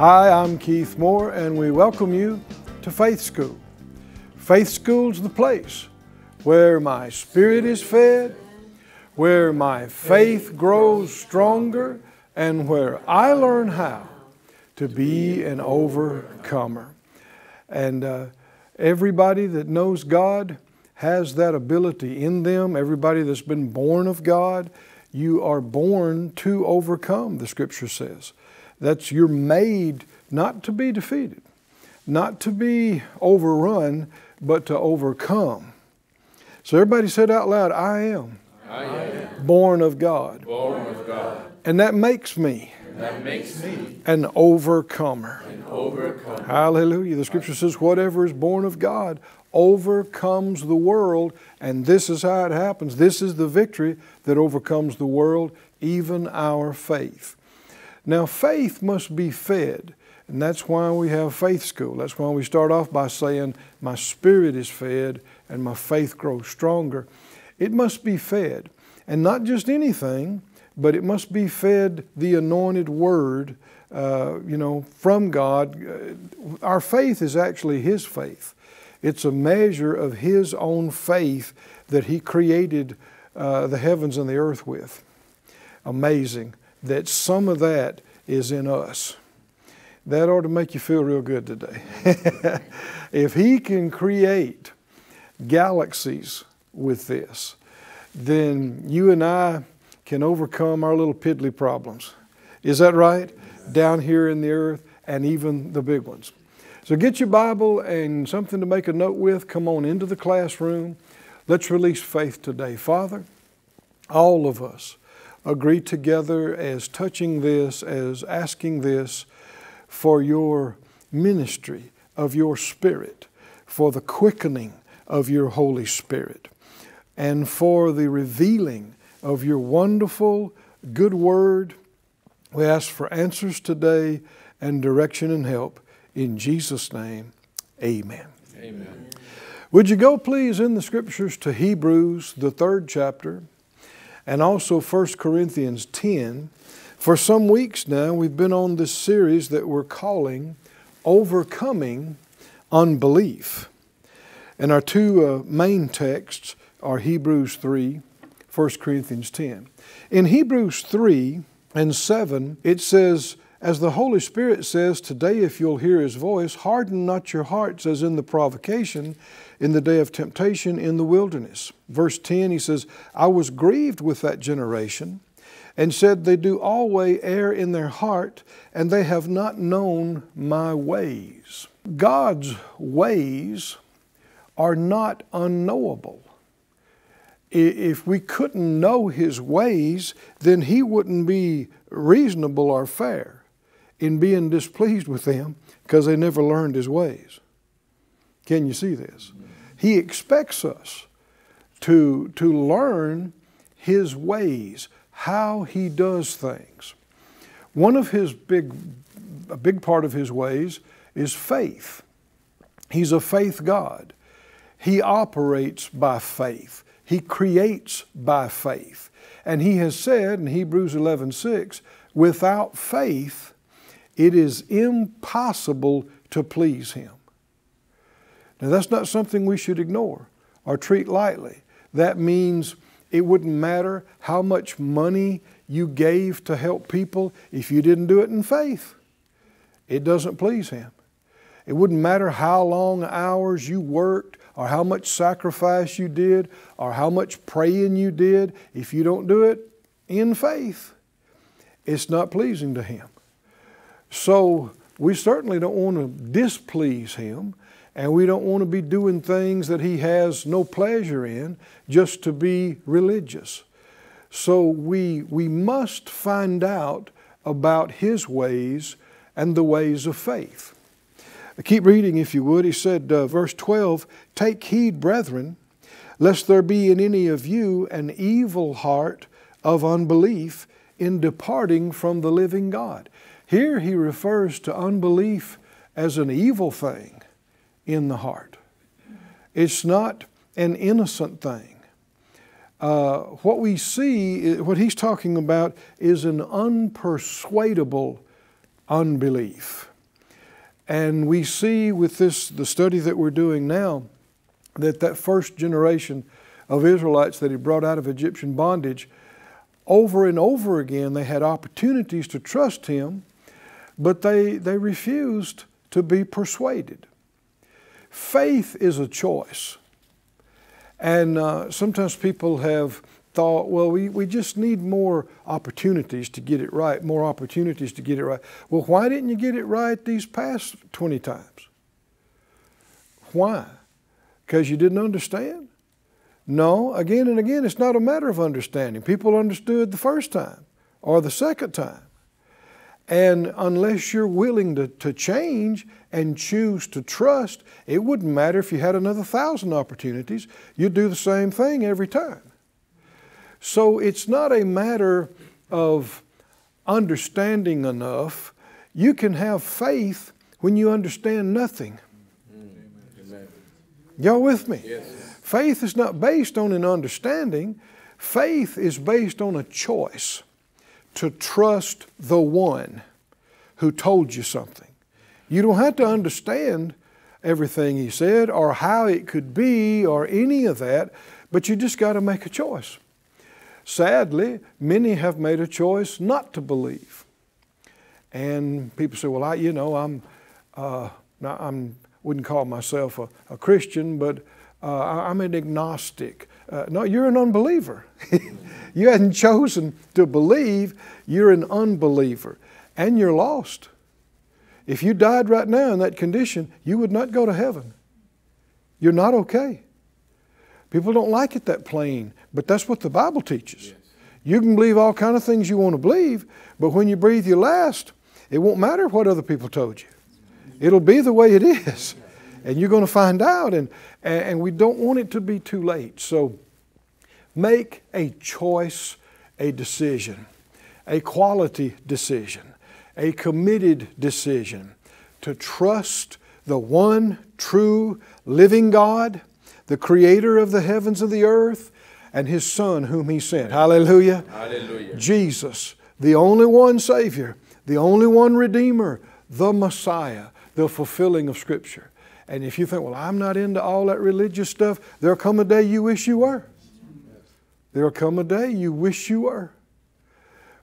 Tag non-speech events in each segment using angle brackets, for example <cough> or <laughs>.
Hi, I'm Keith Moore, and we welcome you to Faith School. Faith School's the place where my spirit is fed, where my faith grows stronger, and where I learn how to be an overcomer. And uh, everybody that knows God has that ability in them. Everybody that's been born of God, you are born to overcome, the scripture says. That's you're made not to be defeated, not to be overrun, but to overcome. So everybody said out loud, I am, I am born of God. born of God. And that makes me That makes me an overcomer. an overcomer. Hallelujah. The scripture says, whatever is born of God overcomes the world, and this is how it happens. This is the victory that overcomes the world, even our faith. Now, faith must be fed, and that's why we have faith school. That's why we start off by saying, My spirit is fed and my faith grows stronger. It must be fed, and not just anything, but it must be fed the anointed word, uh, you know, from God. Uh, Our faith is actually His faith. It's a measure of His own faith that He created uh, the heavens and the earth with. Amazing that some of that is in us. That ought to make you feel real good today. <laughs> if He can create galaxies with this, then you and I can overcome our little piddly problems. Is that right? Down here in the earth and even the big ones. So get your Bible and something to make a note with. Come on into the classroom. Let's release faith today. Father, all of us agree together as touching this, as asking this for your ministry of your Spirit, for the quickening of your Holy Spirit, and for the revealing of your wonderful, good word. We ask for answers today and direction and help. In Jesus' name, amen. Amen. Would you go, please, in the scriptures to Hebrews, the third chapter, and also 1 Corinthians 10. For some weeks now, we've been on this series that we're calling Overcoming Unbelief. And our two uh, main texts are Hebrews 3, 1 Corinthians 10. In Hebrews 3 and 7, it says, as the Holy Spirit says, Today, if you'll hear His voice, harden not your hearts as in the provocation, in the day of temptation in the wilderness. Verse 10, he says, I was grieved with that generation and said, They do always err in their heart, and they have not known my ways. God's ways are not unknowable. If we couldn't know His ways, then He wouldn't be reasonable or fair in being displeased with them because they never learned His ways. Can you see this? He expects us to, to learn His ways, how He does things. One of His big, a big part of His ways is faith. He's a faith God. He operates by faith. He creates by faith. And he has said in Hebrews 11:6, without faith it is impossible to please him. Now that's not something we should ignore or treat lightly. That means it wouldn't matter how much money you gave to help people if you didn't do it in faith. It doesn't please him. It wouldn't matter how long hours you worked or how much sacrifice you did or how much praying you did. If you don't do it in faith, it's not pleasing to Him. So we certainly don't want to displease Him and we don't want to be doing things that He has no pleasure in just to be religious. So we, we must find out about His ways and the ways of faith. Keep reading if you would. He said, uh, verse 12, Take heed, brethren, lest there be in any of you an evil heart of unbelief in departing from the living God. Here he refers to unbelief as an evil thing in the heart. It's not an innocent thing. Uh, what we see, what he's talking about, is an unpersuadable unbelief. And we see with this, the study that we're doing now, that that first generation of Israelites that he brought out of Egyptian bondage, over and over again they had opportunities to trust him, but they, they refused to be persuaded. Faith is a choice. And uh, sometimes people have thought, well, we, we just need more opportunities to get it right, more opportunities to get it right. Well, why didn't you get it right these past 20 times? Why? Because you didn't understand? No, again and again, it's not a matter of understanding. People understood the first time or the second time. And unless you're willing to, to change and choose to trust, it wouldn't matter if you had another thousand opportunities. You'd do the same thing every time. So it's not a matter of understanding enough. You can have faith when you understand nothing. Amen. Y'all with me? Yes. Faith is not based on an understanding. Faith is based on a choice to trust the one who told you something. You don't have to understand everything he said or how it could be or any of that, but you just got to make a choice. Sadly, many have made a choice not to believe. And people say, well, I, you know, I'm, uh, I'm wouldn't call myself a, a Christian, but uh, I'm an agnostic. Uh, no, you're an unbeliever. <laughs> you hadn't chosen to believe, you're an unbeliever. And you're lost. If you died right now in that condition, you would not go to heaven. You're not okay. People don't like it that plain, but that's what the Bible teaches. Yes. You can believe all kind of things you want to believe, but when you breathe your last, it won't matter what other people told you. It'll be the way it is. And you're going to find out, and, and we don't want it to be too late. So make a choice, a decision, a quality decision, a committed decision to trust the one true living God the creator of the heavens and the earth, and his son whom he sent. Hallelujah. Hallelujah. Jesus, the only one Savior, the only one Redeemer, the Messiah, the fulfilling of Scripture. And if you think, well, I'm not into all that religious stuff, there'll come a day you wish you were. There'll come a day you wish you were.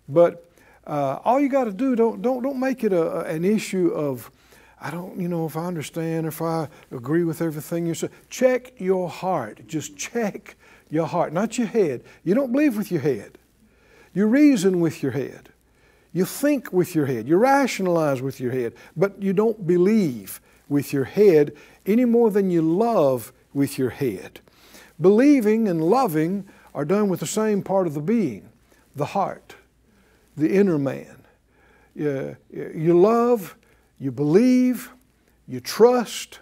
But uh, all you got to do, don't, don't, don't make it a, an issue of, I don't, you know, if I understand, if I agree with everything you say. Check your heart. Just check your heart, not your head. You don't believe with your head. You reason with your head. You think with your head. You rationalize with your head. But you don't believe with your head any more than you love with your head. Believing and loving are done with the same part of the being, the heart, the inner man. You, you love you believe, you trust,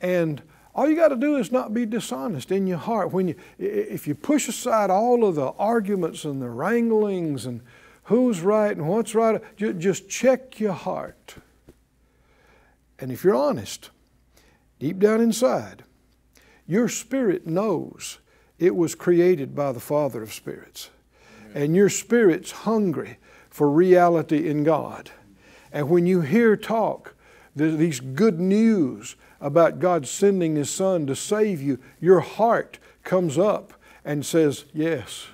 and all you got to do is not be dishonest in your heart. When you, if you push aside all of the arguments and the wranglings and who's right and what's right, just check your heart. And if you're honest, deep down inside, your spirit knows it was created by the Father of spirits. And your spirit's hungry for reality in God. And when you hear talk, these good news about God sending His Son to save you, your heart comes up and says, Yes,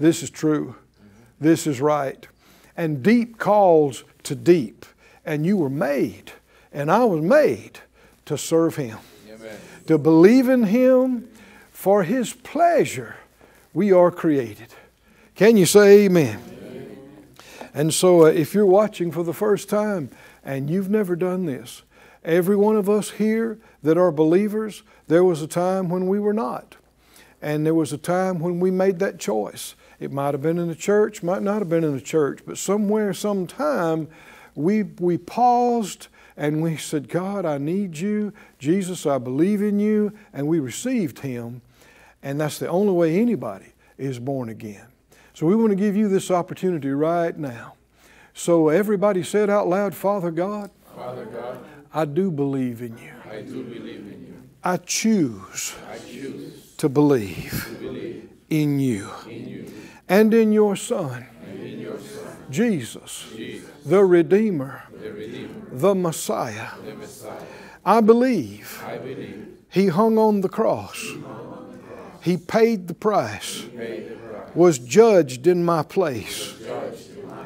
this is true. Mm-hmm. This is right. And deep calls to deep. And you were made, and I was made to serve Him, Amen. to believe in Him for His pleasure. We are created. Can you say amen? And so, uh, if you're watching for the first time and you've never done this, every one of us here that are believers, there was a time when we were not. And there was a time when we made that choice. It might have been in the church, might not have been in the church, but somewhere, sometime, we, we paused and we said, God, I need you. Jesus, I believe in you. And we received Him. And that's the only way anybody is born again. So we want to give you this opportunity right now. So everybody said out loud, Father God, Father God, I do believe in you. I do believe in you. I choose I choose to believe to believe in you in you and in your Son, and in your Son, Jesus, Jesus, the Redeemer, the Redeemer, the Messiah. the Messiah. I believe I believe. He hung on the cross. He paid the price, He paid the price, was judged in my place, in my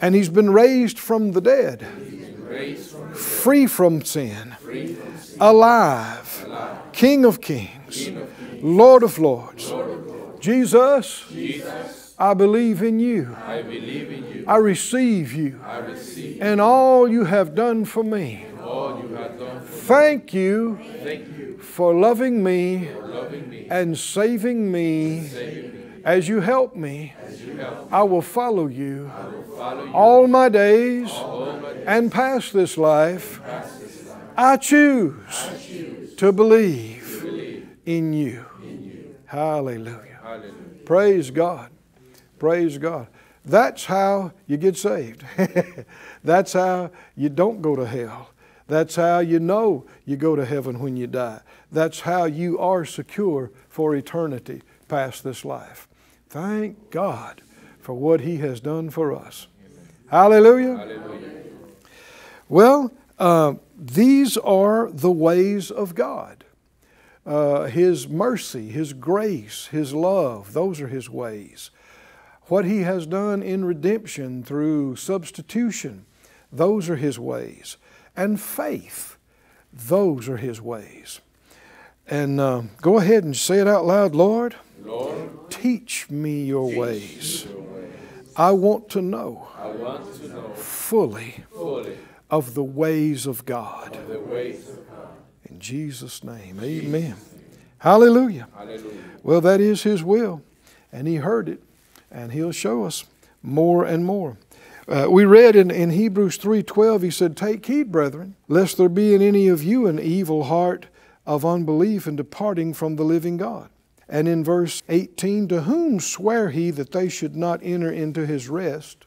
and He's been raised from the dead, from free from sin, free from sin, alive, alive, King of kings, King of kings, Lord of lords. Lord of lords. Jesus, Jesus, I believe in you. I believe in you. I receive you I receive and all you have done for me. all you have done for me. Thank you Thank you for loving me for loving me, and saving me. saving me. As you help me, As you help, I will follow you I will follow you all my days all my days. and past this life. Past this life. I choose I choose to believe to believe in you. in you. Hallelujah. Hallelujah. Praise God. Praise God. That's how you get saved. <laughs> That's how you don't go to hell. That's how you know you go to heaven when you die. That's how you are secure for eternity past this life. Thank God for what He has done for us. Hallelujah. Hallelujah. Well, uh, these are the ways of God. Uh, his mercy, His grace, His love, those are His ways. What He has done in redemption through substitution, those are His ways. And faith, those are His ways. And uh, go ahead and say it out loud Lord, Lord, teach me your ways. your. I want to know I want to know fully fully of the ways of God. the ways of God. In Jesus' name, amen. Hallelujah. Hallelujah. Well, that is His will, and He heard it, and He'll show us more and more. Uh, we read in, in Hebrews 3.12, He said, Take heed, brethren, lest there be in any of you an evil heart of unbelief and departing from the living God. And in verse 18, To whom sware He that they should not enter into His rest,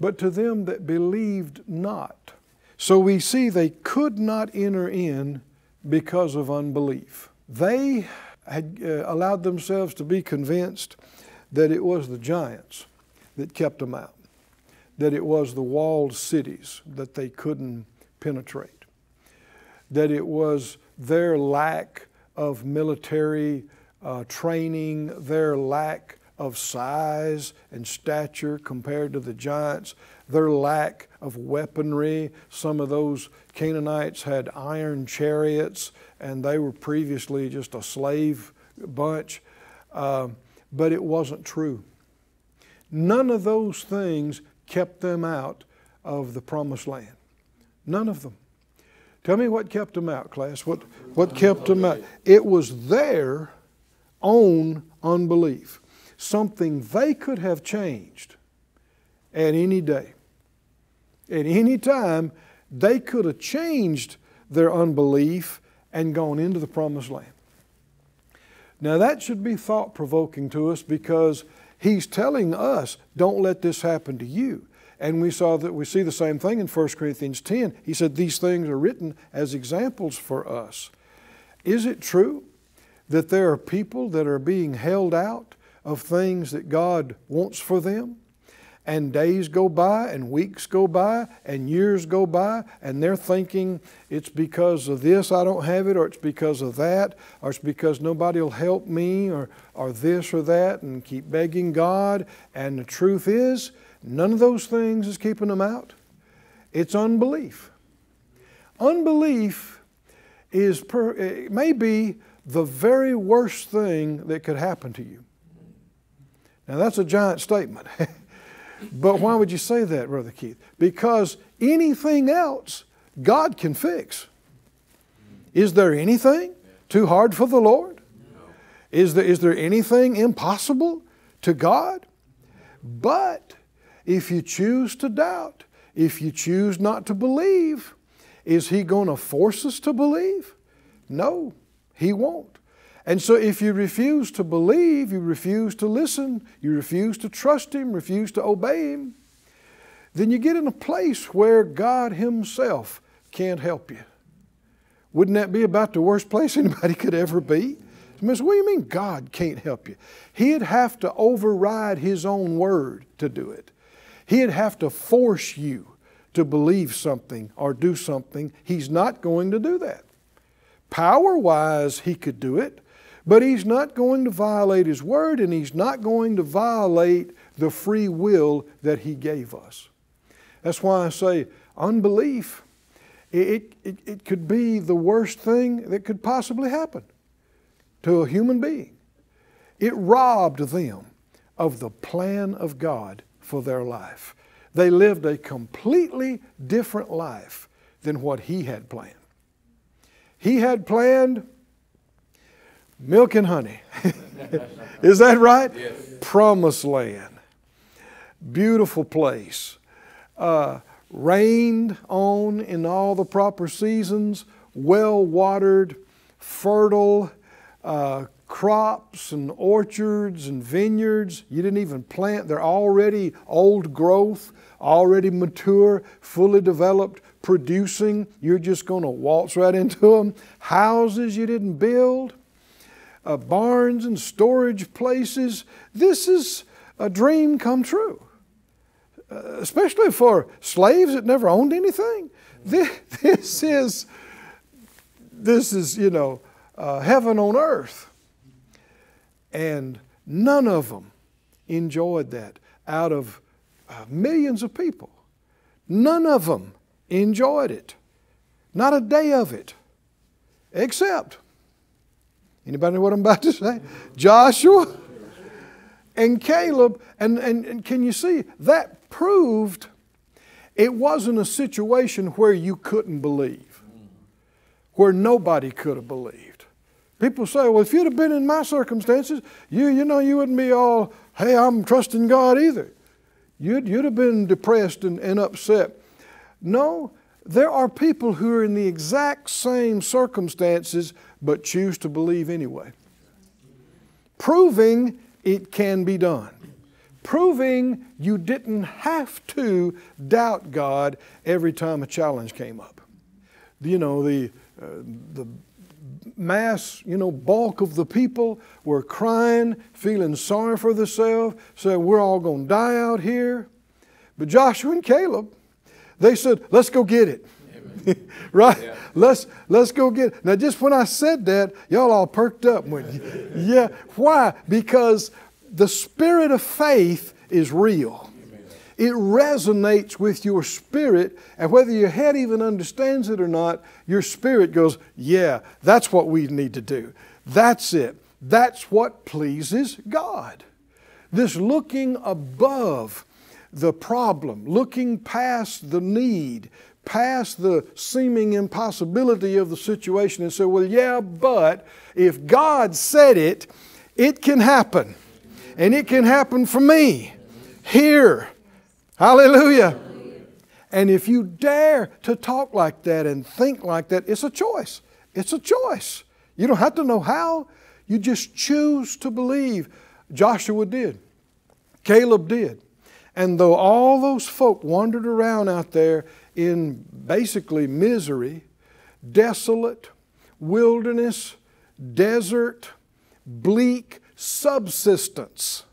but to them that believed not? So we see they could not enter in because of unbelief. They had uh, allowed themselves to be convinced that it was the giants that kept them out, that it was the walled cities that they couldn't penetrate, that it was their lack of military uh, training, their lack of size and stature compared to the giants, their lack of weaponry. Some of those Canaanites had iron chariots, and they were previously just a slave bunch. Um, but it wasn't true. None of those things kept them out of the promised land. None of them. Tell me what kept them out, class. What, what kept them out? It was their own unbelief. Something they could have changed at any day. At any time, they could have changed their unbelief and gone into the promised land. Now, that should be thought provoking to us because he's telling us, don't let this happen to you. And we saw that we see the same thing in 1 Corinthians 10. He said these things are written as examples for us. Is it true that there are people that are being held out of things that God wants for them? And days go by, and weeks go by, and years go by, and they're thinking it's because of this I don't have it, or it's because of that, or it's because nobody will help me, or, or this or that, and keep begging God. And the truth is, none of those things is keeping them out. It's unbelief. Unbelief is per, may be the very worst thing that could happen to you. Now, that's a giant statement. <laughs> but why would you say that, Brother Keith? Because anything else God can fix. Is there anything too hard for the Lord? Is there, is there anything impossible to God? But if you choose to doubt, if you choose not to believe, Is He going to force us to believe? No, He won't. And so if you refuse to believe, you refuse to listen, you refuse to trust Him, refuse to obey Him, then you get in a place where God Himself can't help you. Wouldn't that be about the worst place <laughs> anybody could ever be? Miss, what do you mean God can't help you? He'd have to override His own word to do it. He'd have to force you to believe something or do something. He's not going to do that. Power wise, He could do it, but He's not going to violate His word and He's not going to violate the free will that He gave us. That's why I say unbelief, it, it, it could be the worst thing that could possibly happen to a human being. It robbed them of the plan of God for their life. They lived a completely different life than what He had planned. He had planned milk and honey. <laughs> Is that right? Yes. Promised land. Beautiful place. Uh, rained on in all the proper seasons, well watered, fertile, uh, crops and orchards and vineyards. You didn't even plant, they're already old growth, already mature, fully developed, producing. You're just going to waltz right into them. Houses you didn't build, uh, barns and storage places. This is a dream come true. Uh, especially for slaves that never owned anything. This, <laughs> this is, this is, you know, uh, heaven on earth. And none of them enjoyed that out of uh, millions of people. None of them enjoyed it. Not a day of it. Except, anybody know what I'm about to say? Joshua and Caleb. And, and, and can you see? That proved it wasn't a situation where you couldn't believe, where nobody could have believed. People say, well, if you'd have been in my circumstances, you, you know, you wouldn't be all, hey, I'm trusting God either. You'd, you'd have been depressed and, and upset. No, there are people who are in the exact same circumstances but choose to believe anyway. Proving it can be done. Proving you didn't have to doubt God every time a challenge came up. You know, the, uh, the mass, you know, bulk of the people were crying, feeling sorry for themselves, saying, We're all going to die out here. But Joshua and Caleb, they said, Let's go get it. <laughs> right? Yeah. Let's let's go get it. Now just when I said that, y'all all perked up when Yeah. Why? Because the spirit of faith is real. It resonates with your spirit, and whether your head even understands it or not, your spirit goes, Yeah, that's what we need to do. That's it. That's what pleases God. This looking above the problem, looking past the need, past the seeming impossibility of the situation and say, Well, yeah, but if God said it, it can happen. And it can happen for me here Hallelujah. And if you dare to talk like that and think like that, it's a choice. It's a choice. You don't have to know how. You just choose to believe. Joshua did. Caleb did. And though all those folk wandered around out there in basically misery, desolate, wilderness, desert, bleak subsistence,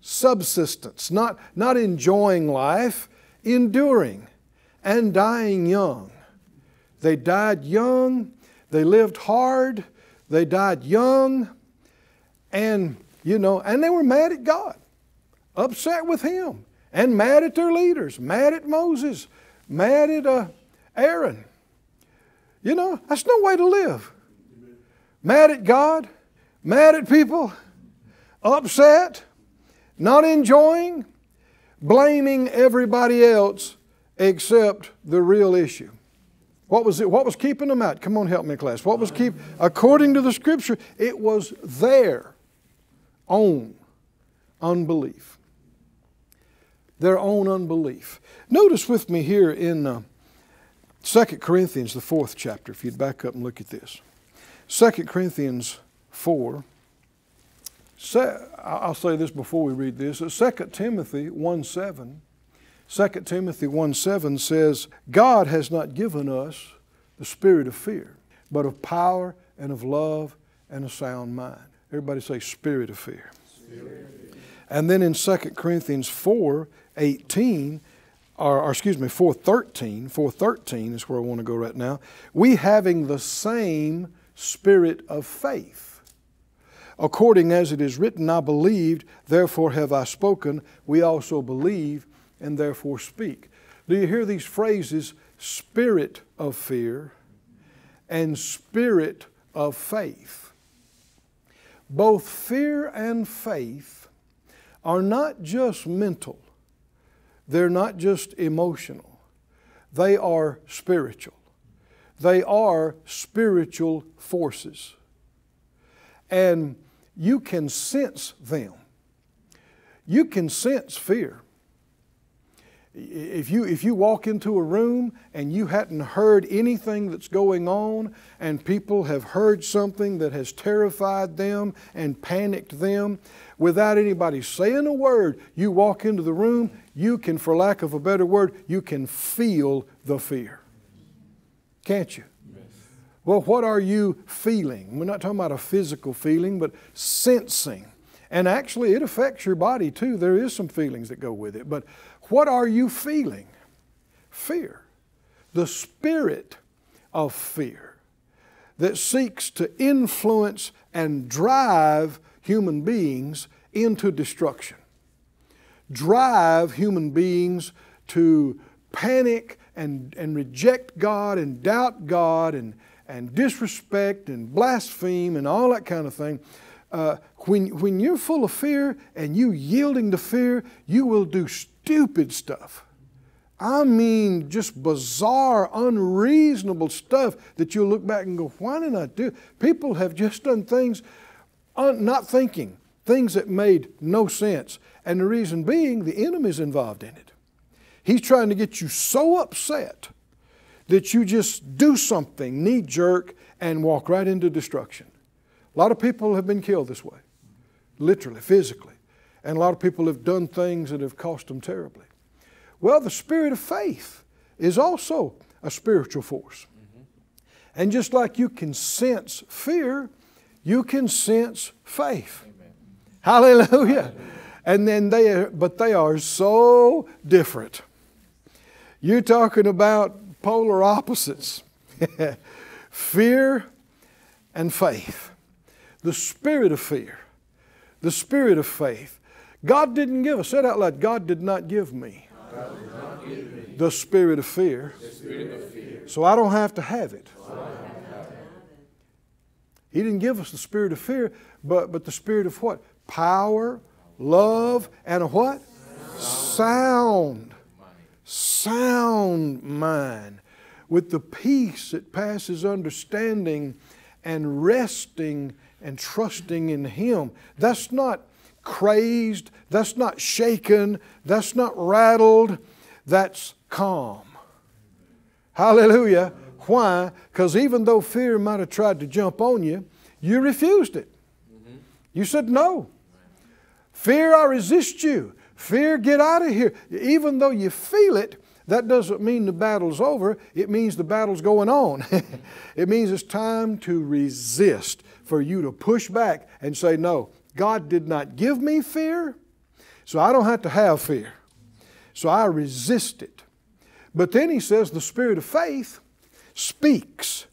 subsistence, not, not enjoying life, enduring and dying young. They died young, they lived hard, they died young, and you know, and they were mad at God, upset with Him, and mad at their leaders, mad at Moses, mad at uh, Aaron. You know, that's no way to live. Mad at God, mad at people, upset, not enjoying, blaming everybody else except the real issue. What was it? What was keeping them out? Come on, help me, class. What was keep? According to the Scripture, it was their own unbelief. Their own unbelief. Notice with me here in uh, 2 Corinthians, the fourth chapter, if you'd back up and look at this. 2 Corinthians 4. I'll say this before we read this. 2 Timothy 1 7. 2 Timothy 1 7 says, God has not given us the spirit of fear, but of power and of love and a sound mind. Everybody say, spirit of fear. Spirit of fear. And then in 2 Corinthians 4 18, or, or, excuse me, 413, 413 is where I want to go right now. We having the same spirit of faith. According as it is written, I believed, therefore have I spoken. We also believe and therefore speak. Do you hear these phrases, spirit of fear and spirit of faith? Both fear and faith are not just mental they're not just emotional, they are spiritual. They are spiritual forces. And you can sense them. You can sense fear. If you, if you walk into a room and you hadn't heard anything that's going on, and people have heard something that has terrified them and panicked them, without anybody saying a word, you walk into the room, you can, for lack of a better word, you can feel the fear. Can't you? Well, what are you feeling? We're not talking about a physical feeling, but sensing. And actually, it affects your body too. There is some feelings that go with it. But what are you feeling? Fear. The spirit of fear that seeks to influence and drive human beings into destruction, drive human beings to panic and, and reject God and doubt God and, and disrespect and blaspheme and all that kind of thing. Uh, when, when you're full of fear and you yielding to fear, you will do stupid stuff. I mean, just bizarre, unreasonable stuff that you'll look back and go, why did I do? People have just done things uh, not thinking, things that made no sense. And the reason being, the enemy's involved in it. He's trying to get you so upset that you just do something knee jerk and walk right into destruction. A lot of people have been killed this way, literally, physically. And a lot of people have done things that have cost them terribly. Well, the spirit of faith is also a spiritual force. Mm-hmm. And just like you can sense fear, you can sense faith. Amen. Hallelujah. And then they are, but they are so different. You're talking about polar opposites <laughs> fear and faith. The spirit of fear, the spirit of faith. God didn't give us, say it out loud, God did not give me, give me the, spirit of, fear, spirit of fear, so I don't have to have it. He didn't give us the spirit of fear, but, but the spirit of what? Power, love, and a what? Sound. Sound mind. With the peace that passes understanding and resting and trusting in Him. That's not crazed. That's not shaken. That's not rattled. That's calm. Hallelujah. Why? Because even though fear might have tried to jump on you, you refused it. You said no. Fear, I resist you. Fear, get out of here. Even though you feel it, that doesn't mean the battle's over. It means the battle's going on. <laughs> it means it's time to resist, for you to push back and say, No, God did not give me fear, so I don't have to have fear. So I resist it. But then he says the spirit of faith speaks.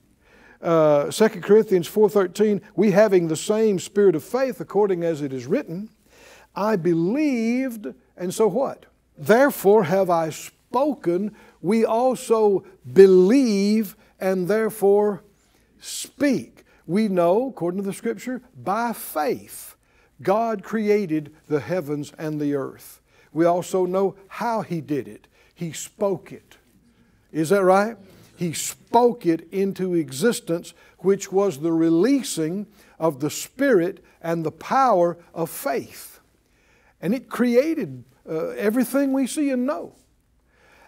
Uh, 2 Corinthians 4.13, we having the same spirit of faith according as it is written, I believed, and so what? Therefore have I spoken, we also believe, and therefore speak. We know, according to the scripture, by faith, God created the heavens and the earth. We also know how He did it. He spoke it. Is that right? He spoke it into existence, which was the releasing of the Spirit and the power of faith. And it created uh, everything we see and know.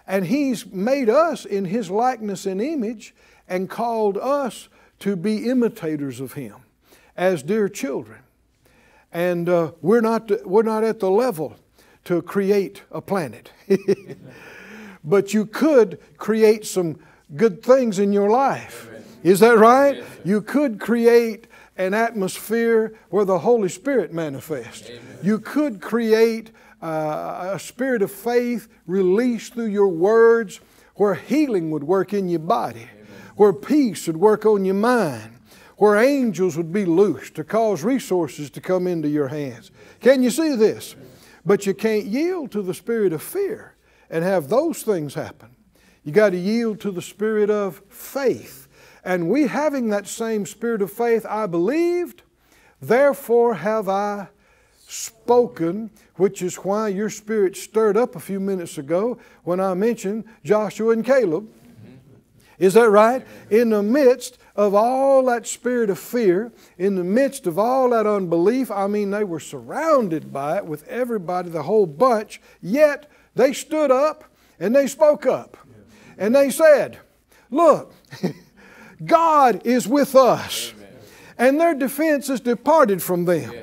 And He's made us in His likeness and image and called us to be imitators of Him as dear children. And uh, we're, not, we're not at the level to create a planet. <laughs> but you could create some good things in your life. Amen. Is that right? Yes, you could create an atmosphere where the Holy Spirit manifests. Amen. You could create uh, a spirit of faith released through your words where healing would work in your body, Amen. where peace would work on your mind, where angels would be loosed to cause resources to come into your hands. Can you see this? But you can't yield to the spirit of fear and have those things happen. You got to yield to the spirit of faith. And we having that same spirit of faith, I believed, therefore have I spoken, which is why your spirit stirred up a few minutes ago when I mentioned Joshua and Caleb. Is that right? In the midst of all that spirit of fear, in the midst of all that unbelief, I mean, they were surrounded by it with everybody, the whole bunch, yet they stood up and they spoke up. And they said, Look, <laughs> God is with us. And their defense is departed from them.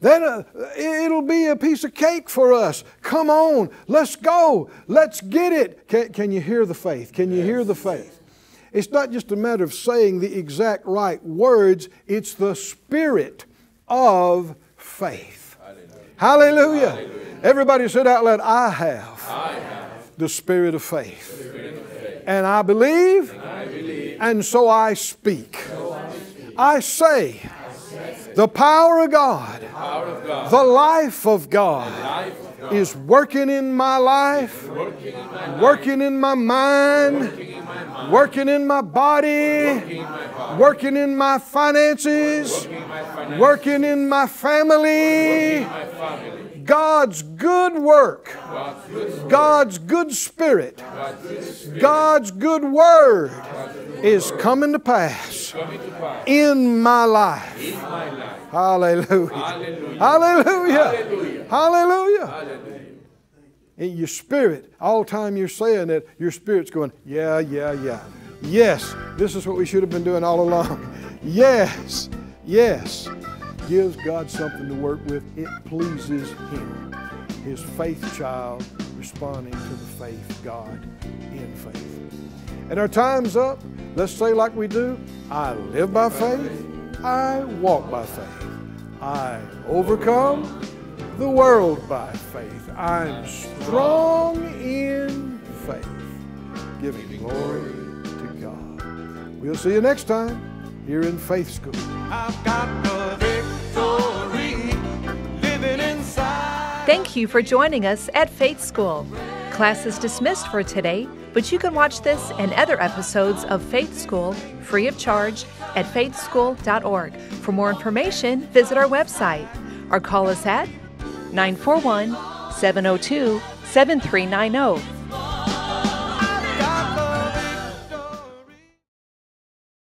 Then uh, it'll be a piece of cake for us. Come on, let's go. Let's get it. Can, can you hear the faith? Can you hear the faith? It's not just a matter of saying the exact right words, it's the spirit of faith. Hallelujah. Hallelujah. Hallelujah. Everybody said out loud, I have, I have the spirit of faith. Spirit of faith. And, I believe, and I believe, and so I speak. So I, speak. I, say, I say, the power of God, the, of God, the life of God, life of God is working in my life, working in my, working in my mind working in my body, working in my finances, working in my family. God's good work, God's good spirit, God's good word is coming to pass in my life. Hallelujah. Hallelujah. Hallelujah in your spirit, all the time you're saying it, your spirit's going, yeah, yeah, yeah. Yes, this is what we should have been doing all along. <laughs> Yes, yes. Gives God something to work with. It pleases Him. His faith child responding to the faith God in faith. And our time's up. Let's say like we do, I live by faith, I walk by faith. I overcome the world by faith. I'm strong in faith, giving glory to God. We'll see you next time here in Faith School. I've got the victory living inside. Thank you for joining us at Faith School. Class is dismissed for today, but you can watch this and other episodes of Faith School free of charge at faithschool.org. For more information, visit our website or call us at 941 702 7390